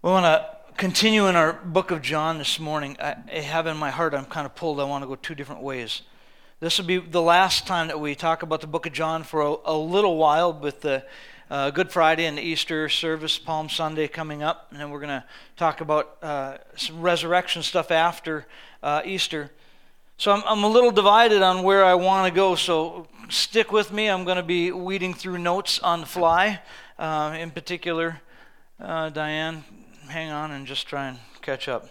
We want to continue in our book of John this morning. I, I have in my heart, I'm kind of pulled. I want to go two different ways. This will be the last time that we talk about the book of John for a, a little while with the uh, Good Friday and the Easter service, Palm Sunday coming up. And then we're going to talk about uh, some resurrection stuff after uh, Easter. So I'm, I'm a little divided on where I want to go. So stick with me. I'm going to be weeding through notes on the fly. Uh, in particular, uh, Diane, hang on and just try and catch up.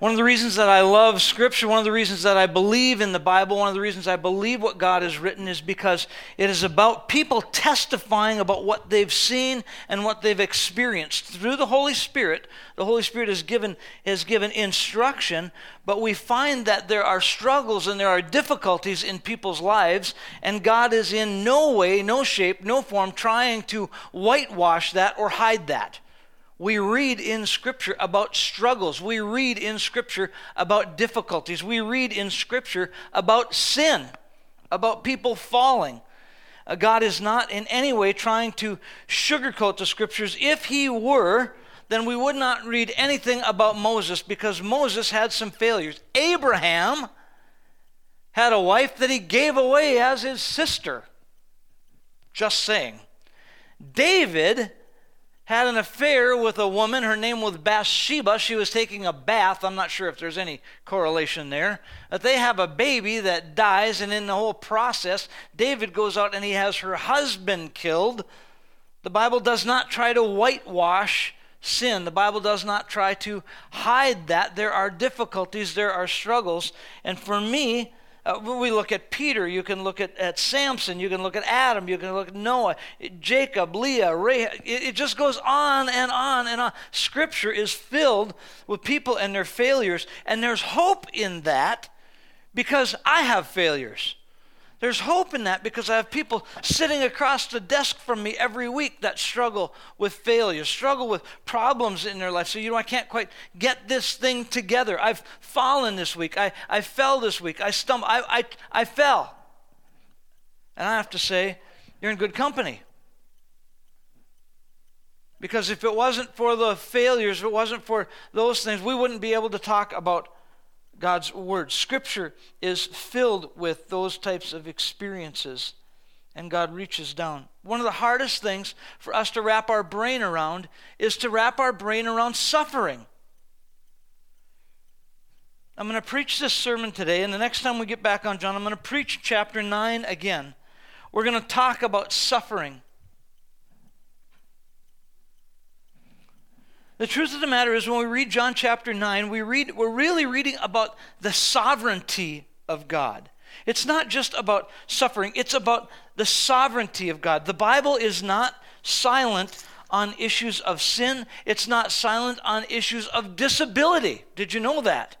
One of the reasons that I love Scripture, one of the reasons that I believe in the Bible, one of the reasons I believe what God has written is because it is about people testifying about what they've seen and what they've experienced. Through the Holy Spirit, the Holy Spirit has given, has given instruction, but we find that there are struggles and there are difficulties in people's lives, and God is in no way, no shape, no form trying to whitewash that or hide that. We read in Scripture about struggles. We read in Scripture about difficulties. We read in Scripture about sin, about people falling. Uh, God is not in any way trying to sugarcoat the Scriptures. If He were, then we would not read anything about Moses because Moses had some failures. Abraham had a wife that he gave away as his sister. Just saying. David had an affair with a woman. Her name was Bathsheba. She was taking a bath. I'm not sure if there's any correlation there. But they have a baby that dies, and in the whole process, David goes out and he has her husband killed. The Bible does not try to whitewash sin. The Bible does not try to hide that. There are difficulties, there are struggles. And for me, uh, when we look at Peter, you can look at, at Samson, you can look at Adam, you can look at Noah, Jacob, Leah, Ray. It, it just goes on and on and on. Scripture is filled with people and their failures, and there's hope in that because I have failures. There's hope in that because I have people sitting across the desk from me every week that struggle with failure, struggle with problems in their life. So, you know, I can't quite get this thing together. I've fallen this week. I, I fell this week. I stumbled. I, I, I fell. And I have to say, you're in good company. Because if it wasn't for the failures, if it wasn't for those things, we wouldn't be able to talk about God's Word. Scripture is filled with those types of experiences, and God reaches down. One of the hardest things for us to wrap our brain around is to wrap our brain around suffering. I'm going to preach this sermon today, and the next time we get back on John, I'm going to preach chapter 9 again. We're going to talk about suffering. The truth of the matter is, when we read John chapter 9, we read, we're really reading about the sovereignty of God. It's not just about suffering, it's about the sovereignty of God. The Bible is not silent on issues of sin, it's not silent on issues of disability. Did you know that?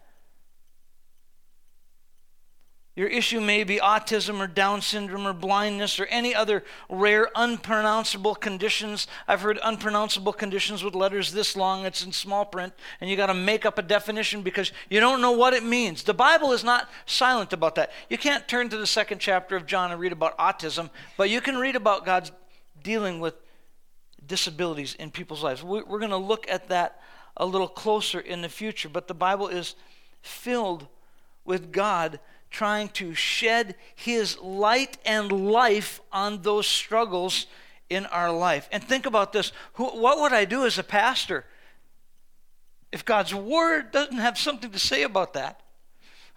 Your issue may be autism or Down syndrome or blindness or any other rare, unpronounceable conditions. I've heard unpronounceable conditions with letters this long, it's in small print, and you got to make up a definition because you don't know what it means. The Bible is not silent about that. You can't turn to the second chapter of John and read about autism, but you can read about God's dealing with disabilities in people's lives. We're going to look at that a little closer in the future, but the Bible is filled with God trying to shed his light and life on those struggles in our life. And think about this Who, what would I do as a pastor if God's word doesn't have something to say about that?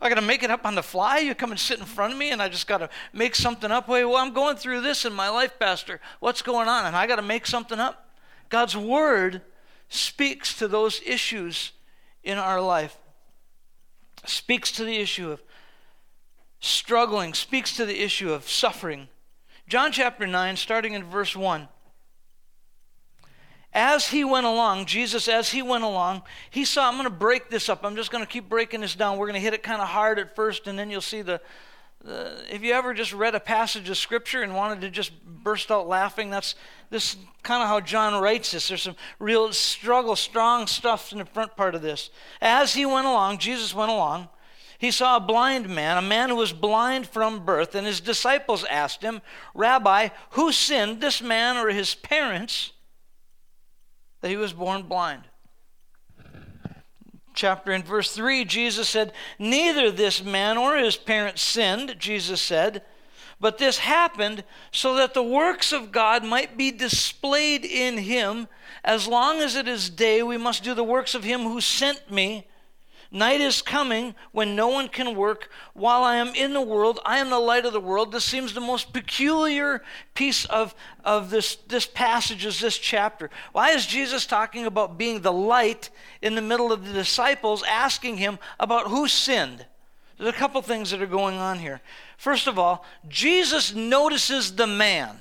I got to make it up on the fly. You come and sit in front of me, and I just got to make something up. Wait, well, I'm going through this in my life, Pastor. What's going on? And I got to make something up. God's word speaks to those issues in our life, speaks to the issue of struggling, speaks to the issue of suffering. John chapter 9, starting in verse 1. As he went along, Jesus, as he went along, he saw, I'm going to break this up. I'm just going to keep breaking this down. We're going to hit it kind of hard at first, and then you'll see the. If you ever just read a passage of Scripture and wanted to just burst out laughing, that's this kind of how John writes this. There's some real struggle, strong stuff in the front part of this. As he went along, Jesus went along, he saw a blind man, a man who was blind from birth, and his disciples asked him, Rabbi, who sinned, this man or his parents, that he was born blind. Chapter and verse 3, Jesus said, Neither this man or his parents sinned, Jesus said, but this happened so that the works of God might be displayed in him. As long as it is day, we must do the works of him who sent me. Night is coming when no one can work. While I am in the world, I am the light of the world. This seems the most peculiar piece of, of this, this passage, is this chapter. Why is Jesus talking about being the light in the middle of the disciples, asking him about who sinned? There's a couple things that are going on here. First of all, Jesus notices the man.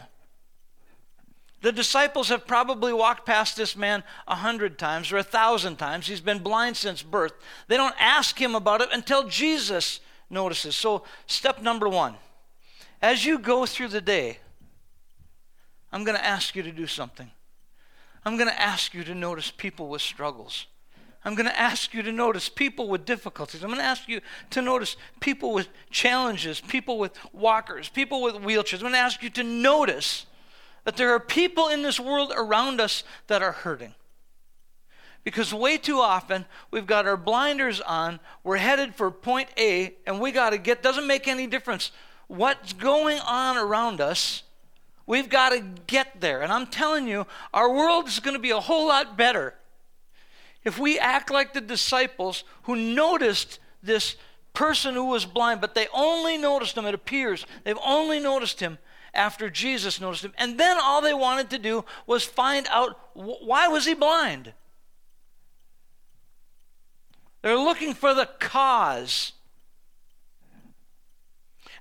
The disciples have probably walked past this man a hundred times or a thousand times. He's been blind since birth. They don't ask him about it until Jesus notices. So, step number one as you go through the day, I'm going to ask you to do something. I'm going to ask you to notice people with struggles. I'm going to ask you to notice people with difficulties. I'm going to ask you to notice people with challenges, people with walkers, people with wheelchairs. I'm going to ask you to notice that there are people in this world around us that are hurting. Because way too often we've got our blinders on, we're headed for point A, and we got to get, doesn't make any difference what's going on around us. We've got to get there. And I'm telling you, our world is going to be a whole lot better if we act like the disciples who noticed this person who was blind, but they only noticed him, it appears, they've only noticed him after Jesus noticed him. And then all they wanted to do was find out why was he blind? They're looking for the cause.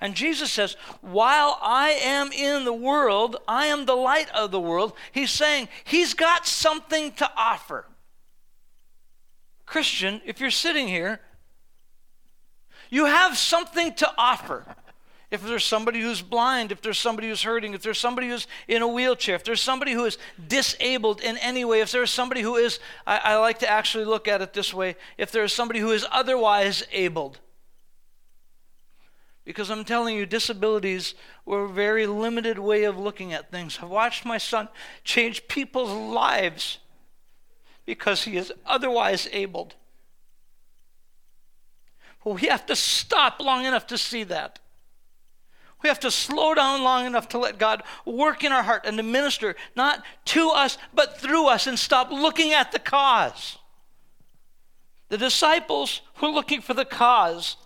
And Jesus says, While I am in the world, I am the light of the world. He's saying he's got something to offer. Christian, if you're sitting here, you have something to offer if there's somebody who's blind, if there's somebody who's hurting, if there's somebody who's in a wheelchair, if there's somebody who is disabled in any way, if there's somebody who is, I, I like to actually look at it this way, if there's somebody who is otherwise abled. Because I'm telling you, disabilities were a very limited way of looking at things. I've watched my son change people's lives because he is otherwise abled. We have to stop long enough to see that. We have to slow down long enough to let God work in our heart and to minister, not to us, but through us, and stop looking at the cause. The disciples who were looking for the cause.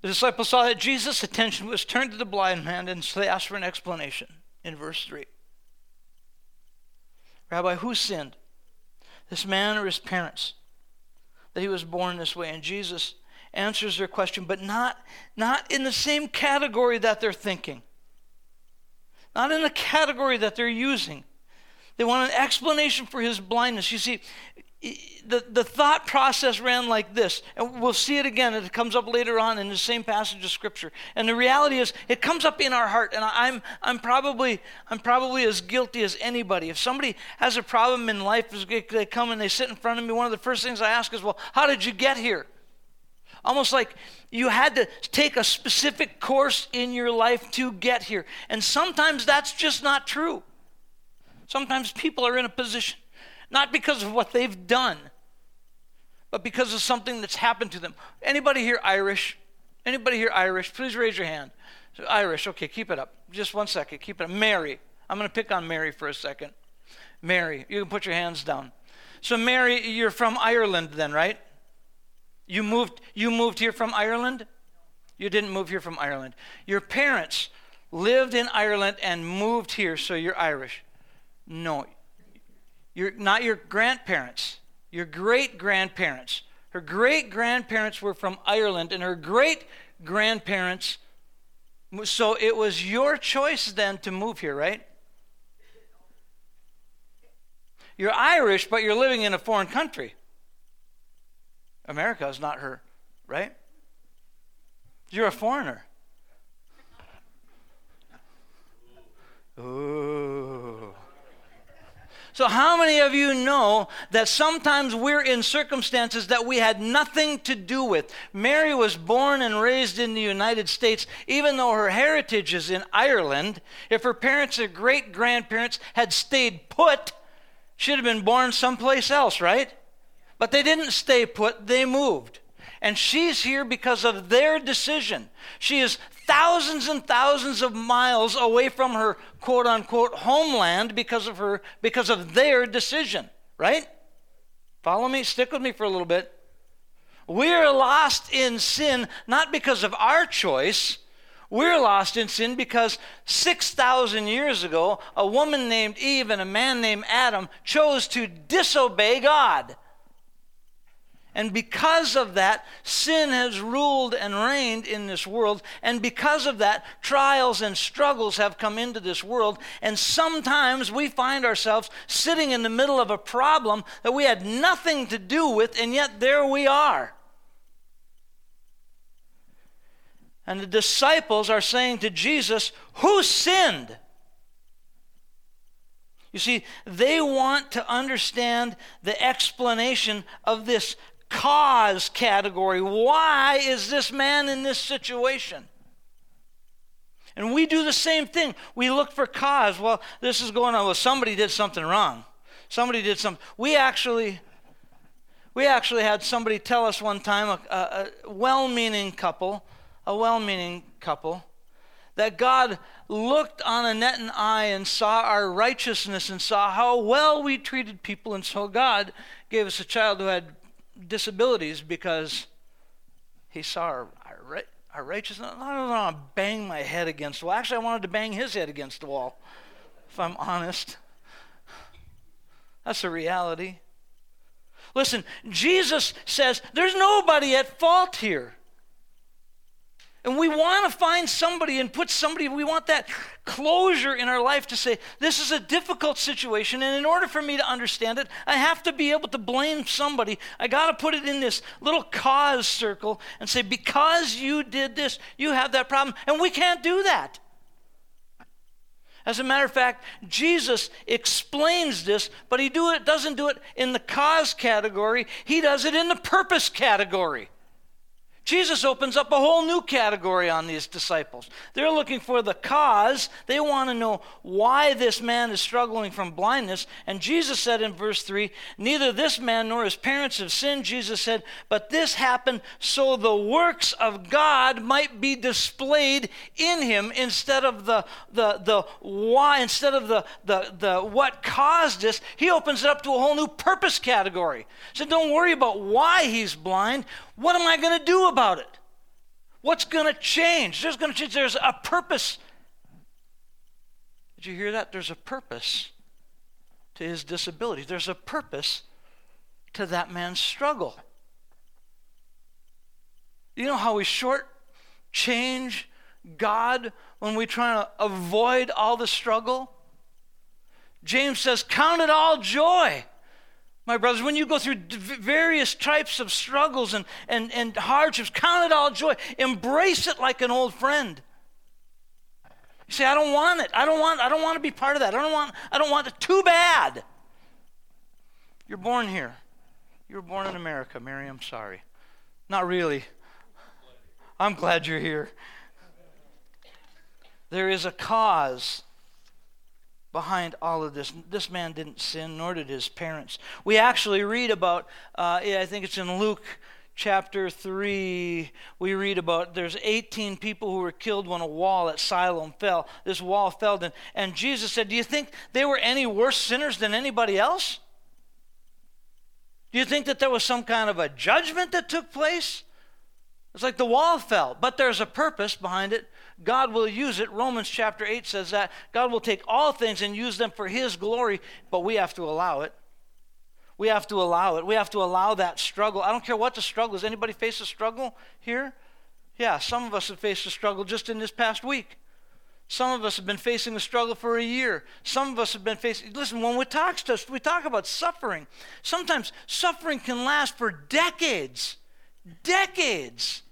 The disciples saw that Jesus' attention was turned to the blind man, and so they asked for an explanation in verse 3. Rabbi, who sinned? This man or his parents, that he was born this way. And Jesus answers their question, but not, not in the same category that they're thinking, not in the category that they're using. They want an explanation for his blindness. You see, the, the thought process ran like this, and we'll see it again. It comes up later on in the same passage of Scripture. And the reality is, it comes up in our heart, and I'm, I'm, probably, I'm probably as guilty as anybody. If somebody has a problem in life, they come and they sit in front of me, one of the first things I ask is, Well, how did you get here? Almost like you had to take a specific course in your life to get here. And sometimes that's just not true. Sometimes people are in a position not because of what they've done, but because of something that's happened to them. Anybody here Irish? Anybody here Irish? Please raise your hand. So Irish, okay, keep it up. Just one second, keep it up. Mary, I'm going to pick on Mary for a second. Mary, you can put your hands down. So Mary, you're from Ireland then, right? You moved you moved here from Ireland? You didn't move here from Ireland. Your parents lived in Ireland and moved here, so you're Irish. No, your, not your grandparents, your great grandparents. Her great grandparents were from Ireland, and her great grandparents. So it was your choice then to move here, right? You're Irish, but you're living in a foreign country. America is not her, right? You're a foreigner. Ooh. So, how many of you know that sometimes we're in circumstances that we had nothing to do with? Mary was born and raised in the United States, even though her heritage is in Ireland. If her parents or great grandparents had stayed put, she'd have been born someplace else, right? But they didn't stay put, they moved. And she's here because of their decision. She is thousands and thousands of miles away from her quote unquote homeland because of her because of their decision, right? Follow me, stick with me for a little bit. We're lost in sin not because of our choice. We're lost in sin because 6,000 years ago, a woman named Eve and a man named Adam chose to disobey God. And because of that, sin has ruled and reigned in this world. And because of that, trials and struggles have come into this world. And sometimes we find ourselves sitting in the middle of a problem that we had nothing to do with, and yet there we are. And the disciples are saying to Jesus, Who sinned? You see, they want to understand the explanation of this cause category. Why is this man in this situation? And we do the same thing. We look for cause. Well, this is going on. Well, somebody did something wrong. Somebody did something. We actually, we actually had somebody tell us one time, a, a, a well-meaning couple, a well-meaning couple, that God looked on Annette and I and saw our righteousness and saw how well we treated people, and so God gave us a child who had disabilities because he saw our, our, our righteousness. I don't want to bang my head against the wall. Actually, I wanted to bang his head against the wall, if I'm honest. That's a reality. Listen, Jesus says there's nobody at fault here. And we want to find somebody and put somebody, we want that closure in our life to say, this is a difficult situation. And in order for me to understand it, I have to be able to blame somebody. I got to put it in this little cause circle and say, because you did this, you have that problem. And we can't do that. As a matter of fact, Jesus explains this, but he do it, doesn't do it in the cause category, he does it in the purpose category. Jesus opens up a whole new category on these disciples. They're looking for the cause. They want to know why this man is struggling from blindness. And Jesus said in verse 3 Neither this man nor his parents have sinned, Jesus said, but this happened so the works of God might be displayed in him instead of the, the, the why, instead of the, the, the what caused this. He opens it up to a whole new purpose category. So don't worry about why he's blind. What am I going to do about it? What's going to change? There's going to change. There's a purpose. Did you hear that? There's a purpose to his disability. There's a purpose to that man's struggle. You know how we short change God when we try to avoid all the struggle? James says, Count it all joy my brothers, when you go through various types of struggles and, and, and hardships, count it all joy. Embrace it like an old friend. You say, I don't want it. I don't want, I don't want to be part of that. I don't want, I don't want it. Too bad. You're born here. You were born in America, Mary. I'm sorry. Not really. I'm glad you're here. There is a cause behind all of this. This man didn't sin, nor did his parents. We actually read about, uh, I think it's in Luke chapter 3, we read about there's 18 people who were killed when a wall at Siloam fell. This wall fell, and, and Jesus said, Do you think they were any worse sinners than anybody else? Do you think that there was some kind of a judgment that took place? It's like the wall fell, but there's a purpose behind it. God will use it. Romans chapter 8 says that. God will take all things and use them for His glory, but we have to allow it. We have to allow it. We have to allow that struggle. I don't care what the struggle is. Anybody face a struggle here? Yeah, some of us have faced a struggle just in this past week. Some of us have been facing a struggle for a year. Some of us have been facing. Listen, when we talk to us, we talk about suffering. Sometimes suffering can last for decades. Decades.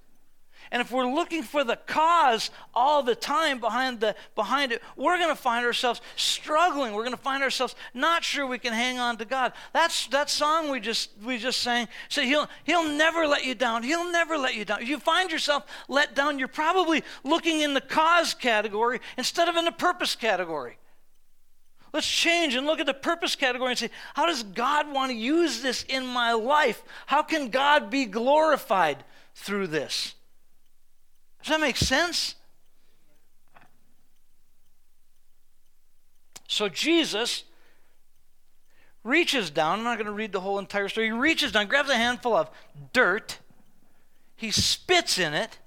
And if we're looking for the cause all the time behind the behind it, we're going to find ourselves struggling. We're going to find ourselves not sure we can hang on to God. That's that song we just we just sang. So he'll he'll never let you down. He'll never let you down. If you find yourself let down, you're probably looking in the cause category instead of in the purpose category. Let's change and look at the purpose category and say, how does God want to use this in my life? How can God be glorified through this? Does that make sense? So Jesus reaches down. I'm not going to read the whole entire story. He reaches down, grabs a handful of dirt, he spits in it,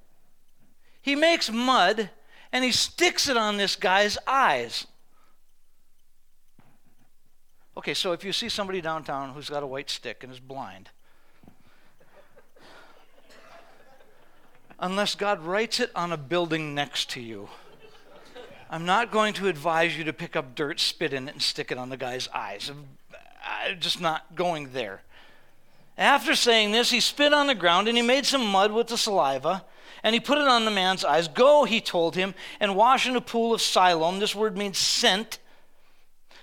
he makes mud, and he sticks it on this guy's eyes. Okay, so if you see somebody downtown who's got a white stick and is blind, unless God writes it on a building next to you. I'm not going to advise you to pick up dirt, spit in it, and stick it on the guy's eyes. I'm just not going there. After saying this, he spit on the ground and he made some mud with the saliva and he put it on the man's eyes. Go, he told him, and wash in a pool of Siloam. This word means sent.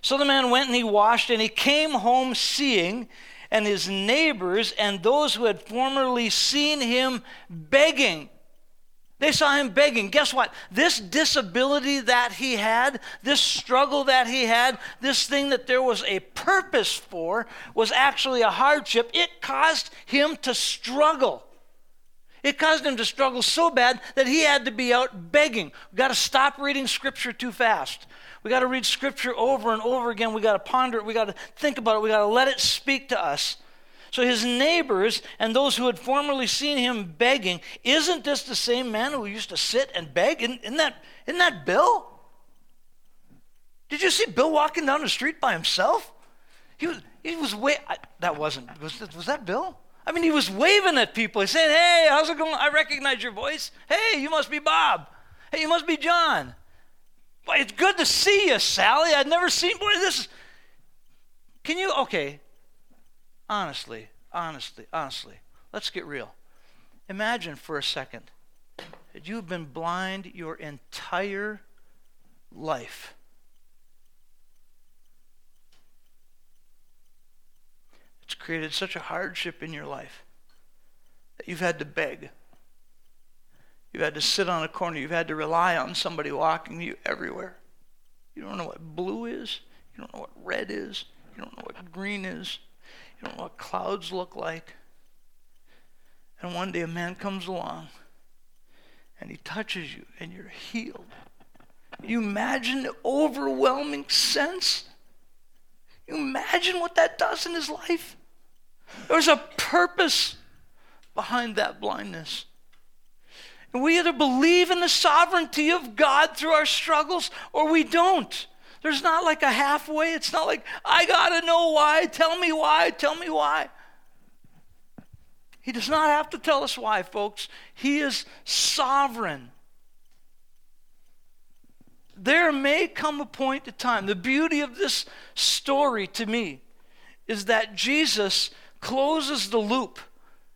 So the man went and he washed and he came home seeing and his neighbors and those who had formerly seen him begging. They saw him begging. Guess what? This disability that he had, this struggle that he had, this thing that there was a purpose for, was actually a hardship. It caused him to struggle. It caused him to struggle so bad that he had to be out begging. We've got to stop reading scripture too fast. We got to read scripture over and over again. We got to ponder it. We got to think about it. We got to let it speak to us. So his neighbors and those who had formerly seen him begging, isn't this the same man who used to sit and beg? Isn't, isn't that, isn't that Bill? Did you see Bill walking down the street by himself? He was, he was way, I, that wasn't, was, was that Bill? I mean, he was waving at people. He's saying, hey, how's it going? I recognize your voice. Hey, you must be Bob. Hey, you must be John. Boy, it's good to see you, Sally. I've never seen. Boy, this is. Can you? Okay. Honestly, honestly, honestly, let's get real. Imagine for a second that you've been blind your entire life. It's created such a hardship in your life that you've had to beg. You've had to sit on a corner. You've had to rely on somebody walking you everywhere. You don't know what blue is. You don't know what red is. You don't know what green is. You don't know what clouds look like. And one day a man comes along and he touches you and you're healed. You imagine the overwhelming sense? You imagine what that does in his life? There's a purpose behind that blindness. And we either believe in the sovereignty of God through our struggles or we don't. There's not like a halfway. It's not like, I got to know why. Tell me why. Tell me why. He does not have to tell us why, folks. He is sovereign. There may come a point in time. The beauty of this story to me is that Jesus closes the loop,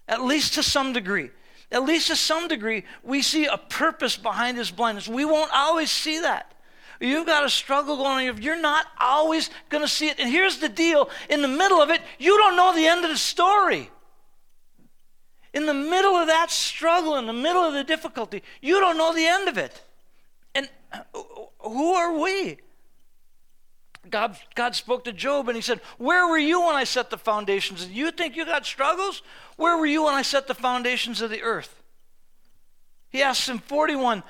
at least to some degree at least to some degree, we see a purpose behind his blindness. We won't always see that. You've got a struggle going on. You're not always going to see it. And here's the deal in the middle of it, you don't know the end of the story. In the middle of that struggle, in the middle of the difficulty, you don't know the end of it. And who are we? God, God spoke to Job and he said, Where were you when I set the foundations? Do you think you got struggles? Where were you when I set the foundations of the earth? He asks him 41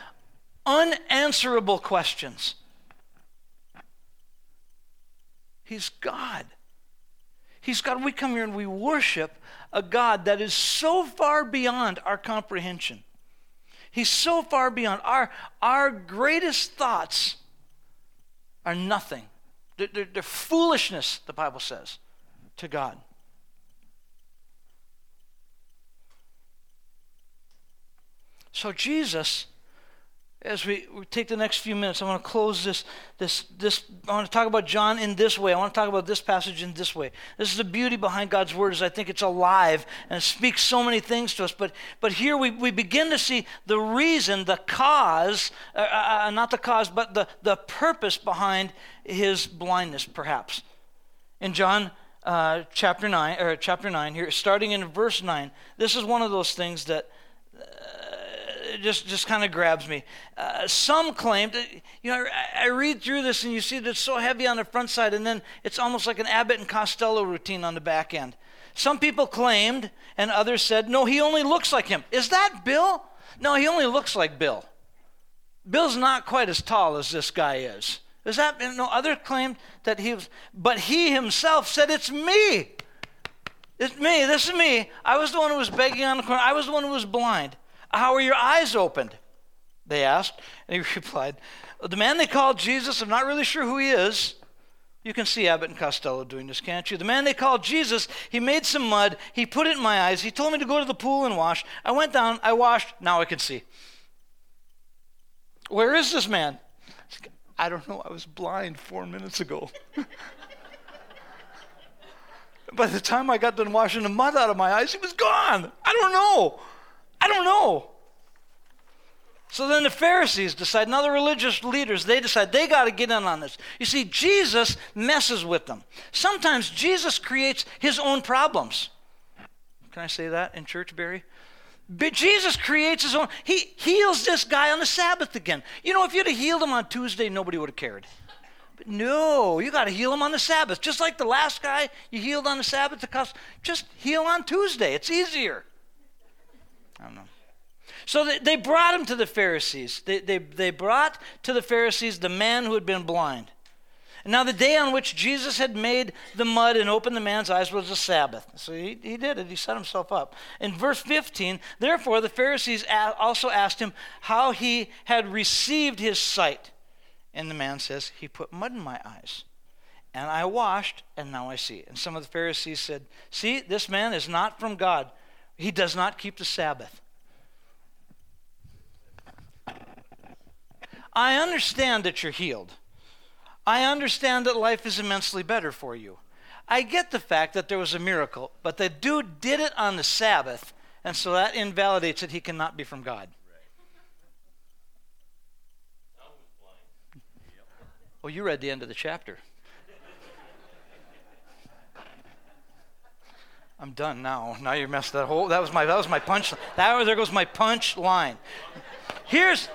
unanswerable questions. He's God. He's God. We come here and we worship a God that is so far beyond our comprehension. He's so far beyond. Our, our greatest thoughts are nothing they're, they're foolishness, the Bible says, to God. So Jesus as we, we take the next few minutes, I want to close this, this, this. I want to talk about John in this way. I want to talk about this passage in this way. This is the beauty behind God's word is I think it's alive and it speaks so many things to us. But, but here we, we begin to see the reason, the cause, uh, uh, uh not the cause, but the, the purpose behind his blindness, perhaps. In John uh, chapter 9, or chapter 9 here, starting in verse 9, this is one of those things that just just kind of grabs me. Uh, some claimed, you know, I, I, read through this and you see that it's so heavy on the front side, and then it's almost like an Abbott and Costello routine on the back end. Some people claimed, and others said, no, he only looks like him. Is that Bill? No, he only looks like Bill. Bill's not quite as tall as this guy is. Is that no? Other claimed that he was, but he himself said, "It's me. It's me. This is me. I was the one who was begging on the corner. I was the one who was blind. How are your eyes opened? They asked. And he replied, The man they called Jesus, I'm not really sure who he is. You can see Abbott and Costello doing this, can't you? The man they called Jesus, he made some mud, he put it in my eyes, he told me to go to the pool and wash. I went down, I washed, now I can see. Where is this man? I don't know, I was blind four minutes ago. By the time I got done washing the mud out of my eyes, he was gone. I don't know. I don't know. So then the Pharisees decide, now the religious leaders, they decide they got to get in on this. You see, Jesus messes with them. Sometimes Jesus creates his own problems. Can I say that in church, Barry? But Jesus creates his own. He heals this guy on the Sabbath again. You know, if you'd have healed him on Tuesday, nobody would have cared. But no, you got to heal him on the Sabbath. Just like the last guy you healed on the Sabbath, just heal on Tuesday. It's easier. I don't know. So they, they brought him to the Pharisees. They, they, they brought to the Pharisees the man who had been blind. And now, the day on which Jesus had made the mud and opened the man's eyes was the Sabbath. So he, he did it. He set himself up. In verse 15, therefore, the Pharisees also asked him how he had received his sight. And the man says, He put mud in my eyes. And I washed, and now I see. And some of the Pharisees said, See, this man is not from God he does not keep the Sabbath. I understand that you're healed. I understand that life is immensely better for you. I get the fact that there was a miracle, but the dude did it on the Sabbath, and so that invalidates that he cannot be from God. Well, you read the end of the chapter. I'm done now. Now you messed that whole. That was my. That was my punch. That was, there goes my punch line. Here's,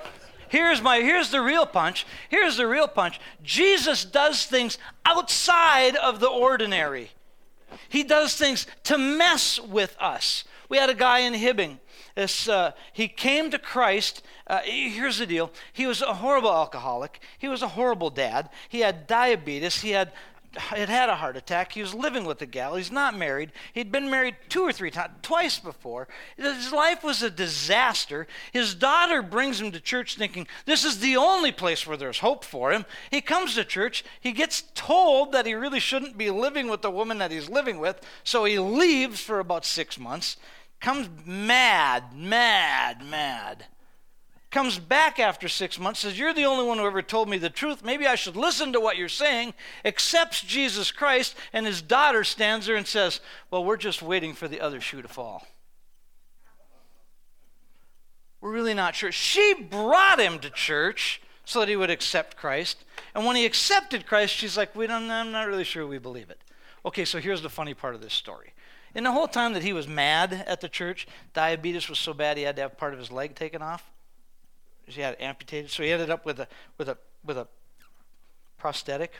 here's my. Here's the real punch. Here's the real punch. Jesus does things outside of the ordinary. He does things to mess with us. We had a guy in Hibbing. This, uh, he came to Christ. Uh, here's the deal. He was a horrible alcoholic. He was a horrible dad. He had diabetes. He had had had a heart attack. He was living with a gal. He's not married. He'd been married two or three times, twice before. His life was a disaster. His daughter brings him to church thinking this is the only place where there's hope for him. He comes to church. He gets told that he really shouldn't be living with the woman that he's living with, so he leaves for about six months. Comes mad, mad, mad comes back after six months, says, You're the only one who ever told me the truth. Maybe I should listen to what you're saying, accepts Jesus Christ, and his daughter stands there and says, Well, we're just waiting for the other shoe to fall. We're really not sure. She brought him to church so that he would accept Christ. And when he accepted Christ, she's like, we don't, I'm not really sure we believe it. Okay, so here's the funny part of this story. In the whole time that he was mad at the church, diabetes was so bad he had to have part of his leg taken off he had amputated, so he ended up with a with a with a prosthetic.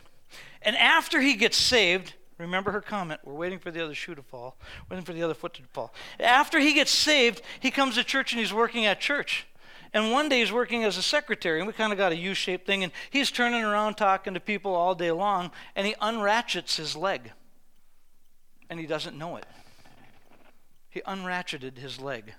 And after he gets saved, remember her comment, we're waiting for the other shoe to fall, waiting for the other foot to fall. After he gets saved, he comes to church and he's working at church. And one day he's working as a secretary, and we kind of got a U shaped thing, and he's turning around talking to people all day long, and he unratchets his leg. And he doesn't know it. He unratcheted his leg.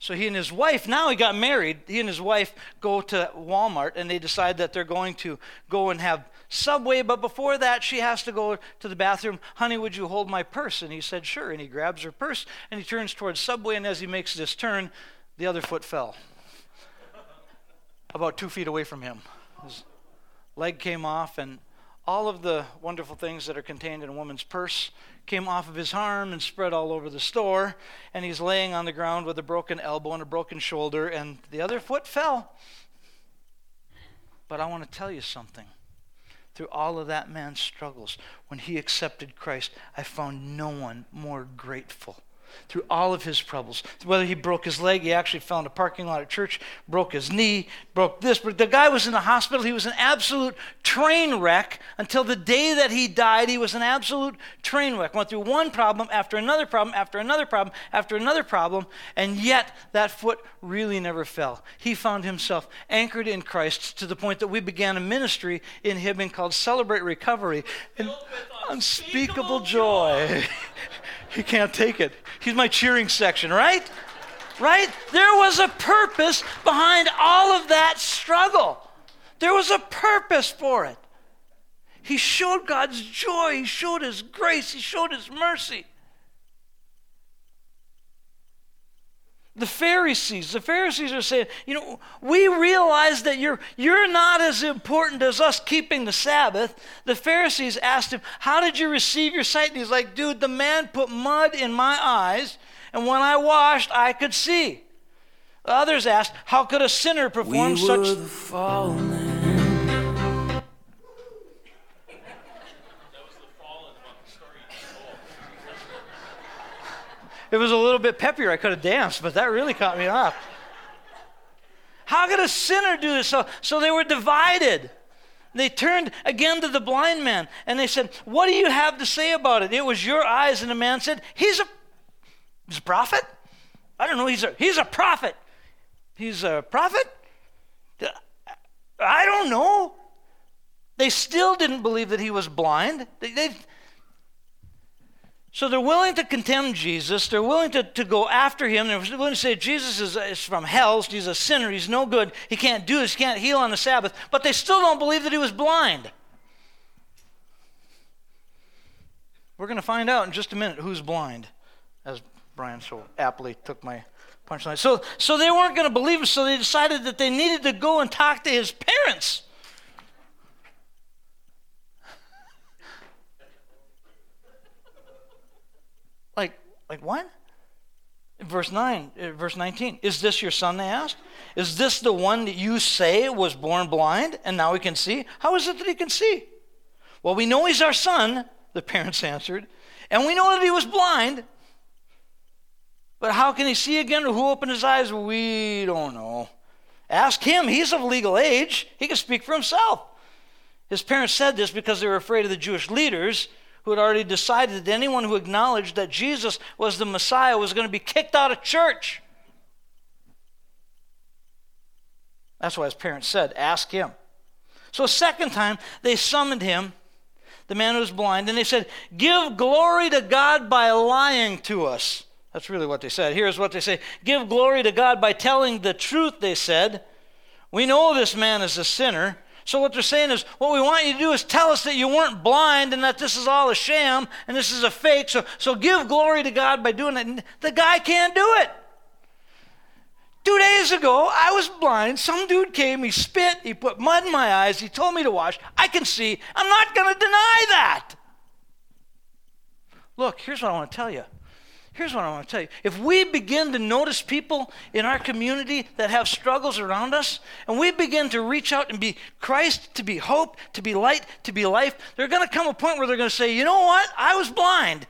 So he and his wife, now he got married, he and his wife go to Walmart and they decide that they're going to go and have Subway, but before that, she has to go to the bathroom. Honey, would you hold my purse? And he said, Sure. And he grabs her purse and he turns towards Subway, and as he makes this turn, the other foot fell. about two feet away from him. His leg came off, and all of the wonderful things that are contained in a woman's purse came off of his arm and spread all over the store. And he's laying on the ground with a broken elbow and a broken shoulder, and the other foot fell. But I want to tell you something. Through all of that man's struggles, when he accepted Christ, I found no one more grateful through all of his troubles. Whether he broke his leg, he actually fell in a parking lot at church, broke his knee, broke this. But the guy was in the hospital. He was an absolute train wreck until the day that he died. He was an absolute train wreck. Went through one problem after another problem after another problem after another problem, and yet that foot really never fell. He found himself anchored in Christ to the point that we began a ministry in Hibbing called Celebrate Recovery. And unspeakable joy. he can't take it. He's my cheering section, right? Right? There was a purpose behind all of that struggle. There was a purpose for it. He showed God's joy, He showed His grace, He showed His mercy. The Pharisees. The Pharisees are saying, you know, we realize that you're, you're not as important as us keeping the Sabbath. The Pharisees asked him, How did you receive your sight? And he's like, Dude, the man put mud in my eyes, and when I washed, I could see. Others asked, How could a sinner perform we such. It was a little bit peppier. I could have danced, but that really caught me off. How could a sinner do this? So, so they were divided. They turned again to the blind man and they said, What do you have to say about it? It was your eyes. And the man said, He's a, he's a prophet? I don't know. He's a, he's a prophet. He's a prophet? I don't know. They still didn't believe that he was blind. They, they, so they're willing to condemn Jesus. They're willing to, to go after him. They're willing to say Jesus is, is from hell. He's a sinner. He's no good. He can't do this. He can't heal on the Sabbath. But they still don't believe that he was blind. We're going to find out in just a minute who's blind, as Brian so aptly took my punchline. So, so they weren't going to believe him, so they decided that they needed to go and talk to his parents. Like what? Verse 9, uh, verse 19. Is this your son? They asked. Is this the one that you say was born blind and now he can see? How is it that he can see? Well, we know he's our son, the parents answered, and we know that he was blind. But how can he see again or who opened his eyes? We don't know. Ask him. He's of legal age. He can speak for himself. His parents said this because they were afraid of the Jewish leaders who had already decided that anyone who acknowledged that Jesus was the Messiah was going to be kicked out of church. That's why his parents said, Ask him. So, a second time, they summoned him, the man who was blind, and they said, Give glory to God by lying to us. That's really what they said. Here's what they say Give glory to God by telling the truth, they said. We know this man is a sinner. So, what they're saying is, what we want you to do is tell us that you weren't blind and that this is all a sham and this is a fake. So, so give glory to God by doing it. And the guy can't do it. Two days ago, I was blind. Some dude came, he spit, he put mud in my eyes, he told me to wash. I can see. I'm not going to deny that. Look, here's what I want to tell you Here's what I want to tell you. If we begin to notice people in our community that have struggles around us, and we begin to reach out and be Christ, to be hope, to be light, to be life, they're going to come a point where they're going to say, you know what? I was blind.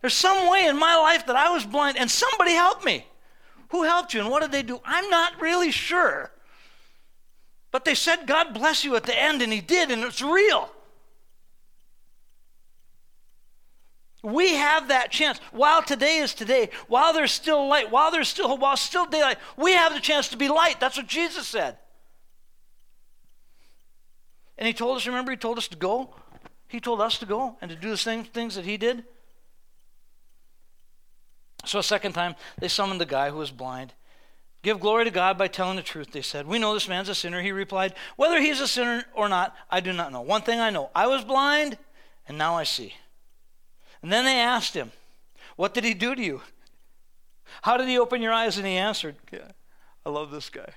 There's some way in my life that I was blind, and somebody helped me. Who helped you, and what did they do? I'm not really sure. But they said, God bless you at the end, and He did, and it's real. We have that chance. While today is today, while there's still light, while there's still while still daylight, we have the chance to be light. That's what Jesus said. And he told us, remember, he told us to go? He told us to go and to do the same things that he did. So a second time, they summoned the guy who was blind. Give glory to God by telling the truth, they said. We know this man's a sinner. He replied, Whether he's a sinner or not, I do not know. One thing I know I was blind, and now I see. And then they asked him, What did he do to you? How did he open your eyes? And he answered, yeah, I love this guy.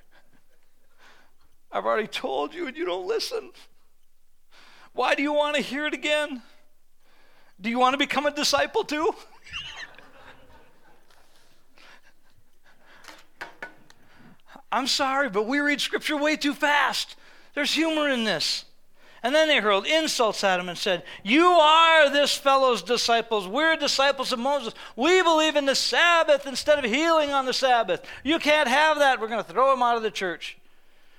I've already told you and you don't listen. Why do you want to hear it again? Do you want to become a disciple too? I'm sorry, but we read scripture way too fast. There's humor in this. And then they hurled insults at him and said, You are this fellow's disciples. We're disciples of Moses. We believe in the Sabbath instead of healing on the Sabbath. You can't have that. We're going to throw him out of the church.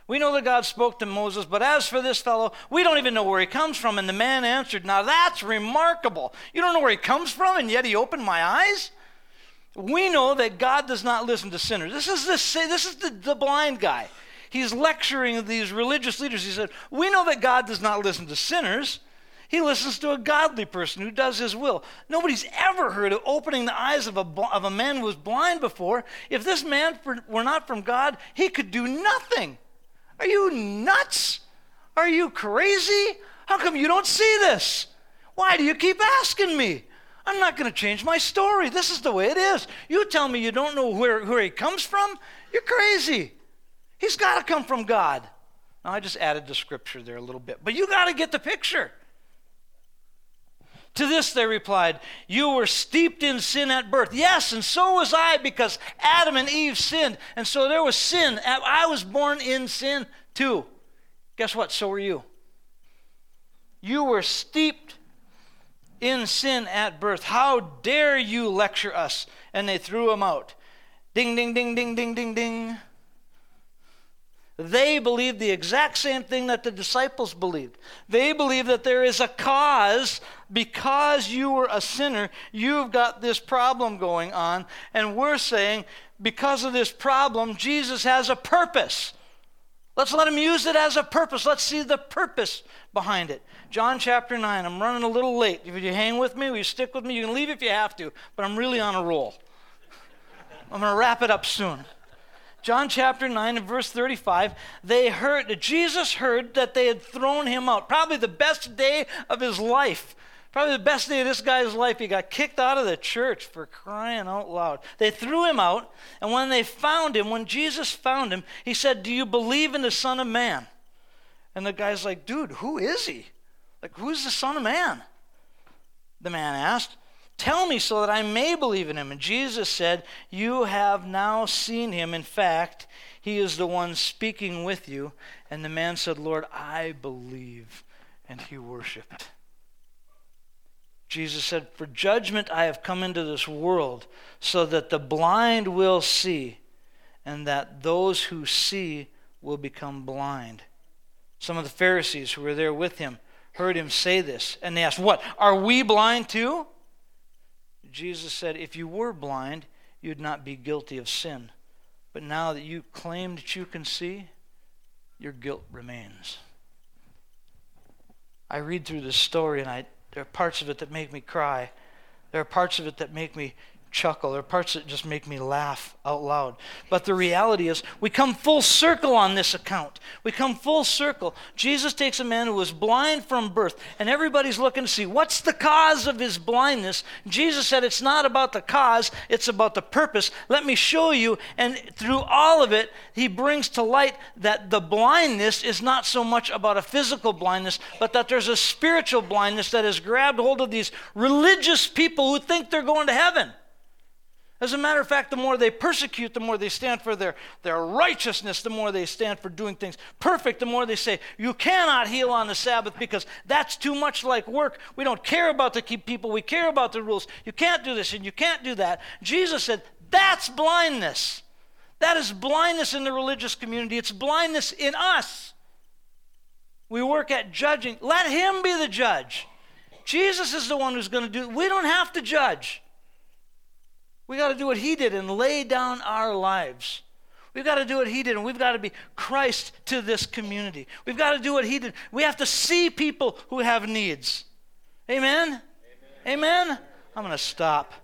We know that God spoke to Moses, but as for this fellow, we don't even know where he comes from. And the man answered, Now that's remarkable. You don't know where he comes from, and yet he opened my eyes? We know that God does not listen to sinners. This is, the, this is the, the blind guy. He's lecturing these religious leaders. He said, We know that God does not listen to sinners. He listens to a godly person who does his will. Nobody's ever heard of opening the eyes of a, of a man who was blind before. If this man were not from God, he could do nothing. Are you nuts? Are you crazy? How come you don't see this? Why do you keep asking me? I'm not going to change my story. This is the way it is. You tell me you don't know where, where he comes from? You're crazy. He's got to come from God. Now, I just added the scripture there a little bit, but you got to get the picture. To this they replied, You were steeped in sin at birth. Yes, and so was I, because Adam and Eve sinned. And so there was sin. I was born in sin too. Guess what? So were you. You were steeped in sin at birth. How dare you lecture us? And they threw him out. Ding, ding, ding, ding, ding, ding, ding. They believed the exact same thing that the disciples believed. They believe that there is a cause because you were a sinner, you've got this problem going on. And we're saying because of this problem, Jesus has a purpose. Let's let him use it as a purpose. Let's see the purpose behind it. John chapter 9. I'm running a little late. If you hang with me, will you stick with me? You can leave if you have to, but I'm really on a roll. I'm going to wrap it up soon. John chapter 9 and verse 35, they heard, Jesus heard that they had thrown him out. Probably the best day of his life. Probably the best day of this guy's life. He got kicked out of the church for crying out loud. They threw him out, and when they found him, when Jesus found him, he said, Do you believe in the Son of Man? And the guy's like, Dude, who is he? Like, who's the Son of Man? The man asked. Tell me so that I may believe in him. And Jesus said, You have now seen him. In fact, he is the one speaking with you. And the man said, Lord, I believe. And he worshiped. Jesus said, For judgment I have come into this world, so that the blind will see, and that those who see will become blind. Some of the Pharisees who were there with him heard him say this, and they asked, What? Are we blind too? Jesus said, If you were blind, you'd not be guilty of sin. But now that you claim that you can see, your guilt remains. I read through this story and I, there are parts of it that make me cry. There are parts of it that make me chuckle. There are parts that just make me laugh out loud. But the reality is, we come full circle on this account. We come full circle. Jesus takes a man who was blind from birth, and everybody's looking to see what's the cause of his blindness. Jesus said, It's not about the cause, it's about the purpose. Let me show you. And through all of it, he brings to light that the blindness is not so much about a physical blindness, but that there's a spiritual blindness that has grabbed hold of these religious people who think they're going to heaven. As a matter of fact, the more they persecute, the more they stand for their, their righteousness, the more they stand for doing things perfect, the more they say, You cannot heal on the Sabbath because that's too much like work. We don't care about the keep people, we care about the rules. You can't do this and you can't do that. Jesus said, That's blindness. That is blindness in the religious community, it's blindness in us. We work at judging. Let Him be the judge. Jesus is the one who's going to do it. We don't have to judge. We got to do what he did and lay down our lives. We've got to do what he did, and we've got to be Christ to this community. We've got to do what he did. We have to see people who have needs. Amen? Amen? Amen? I'm going to stop.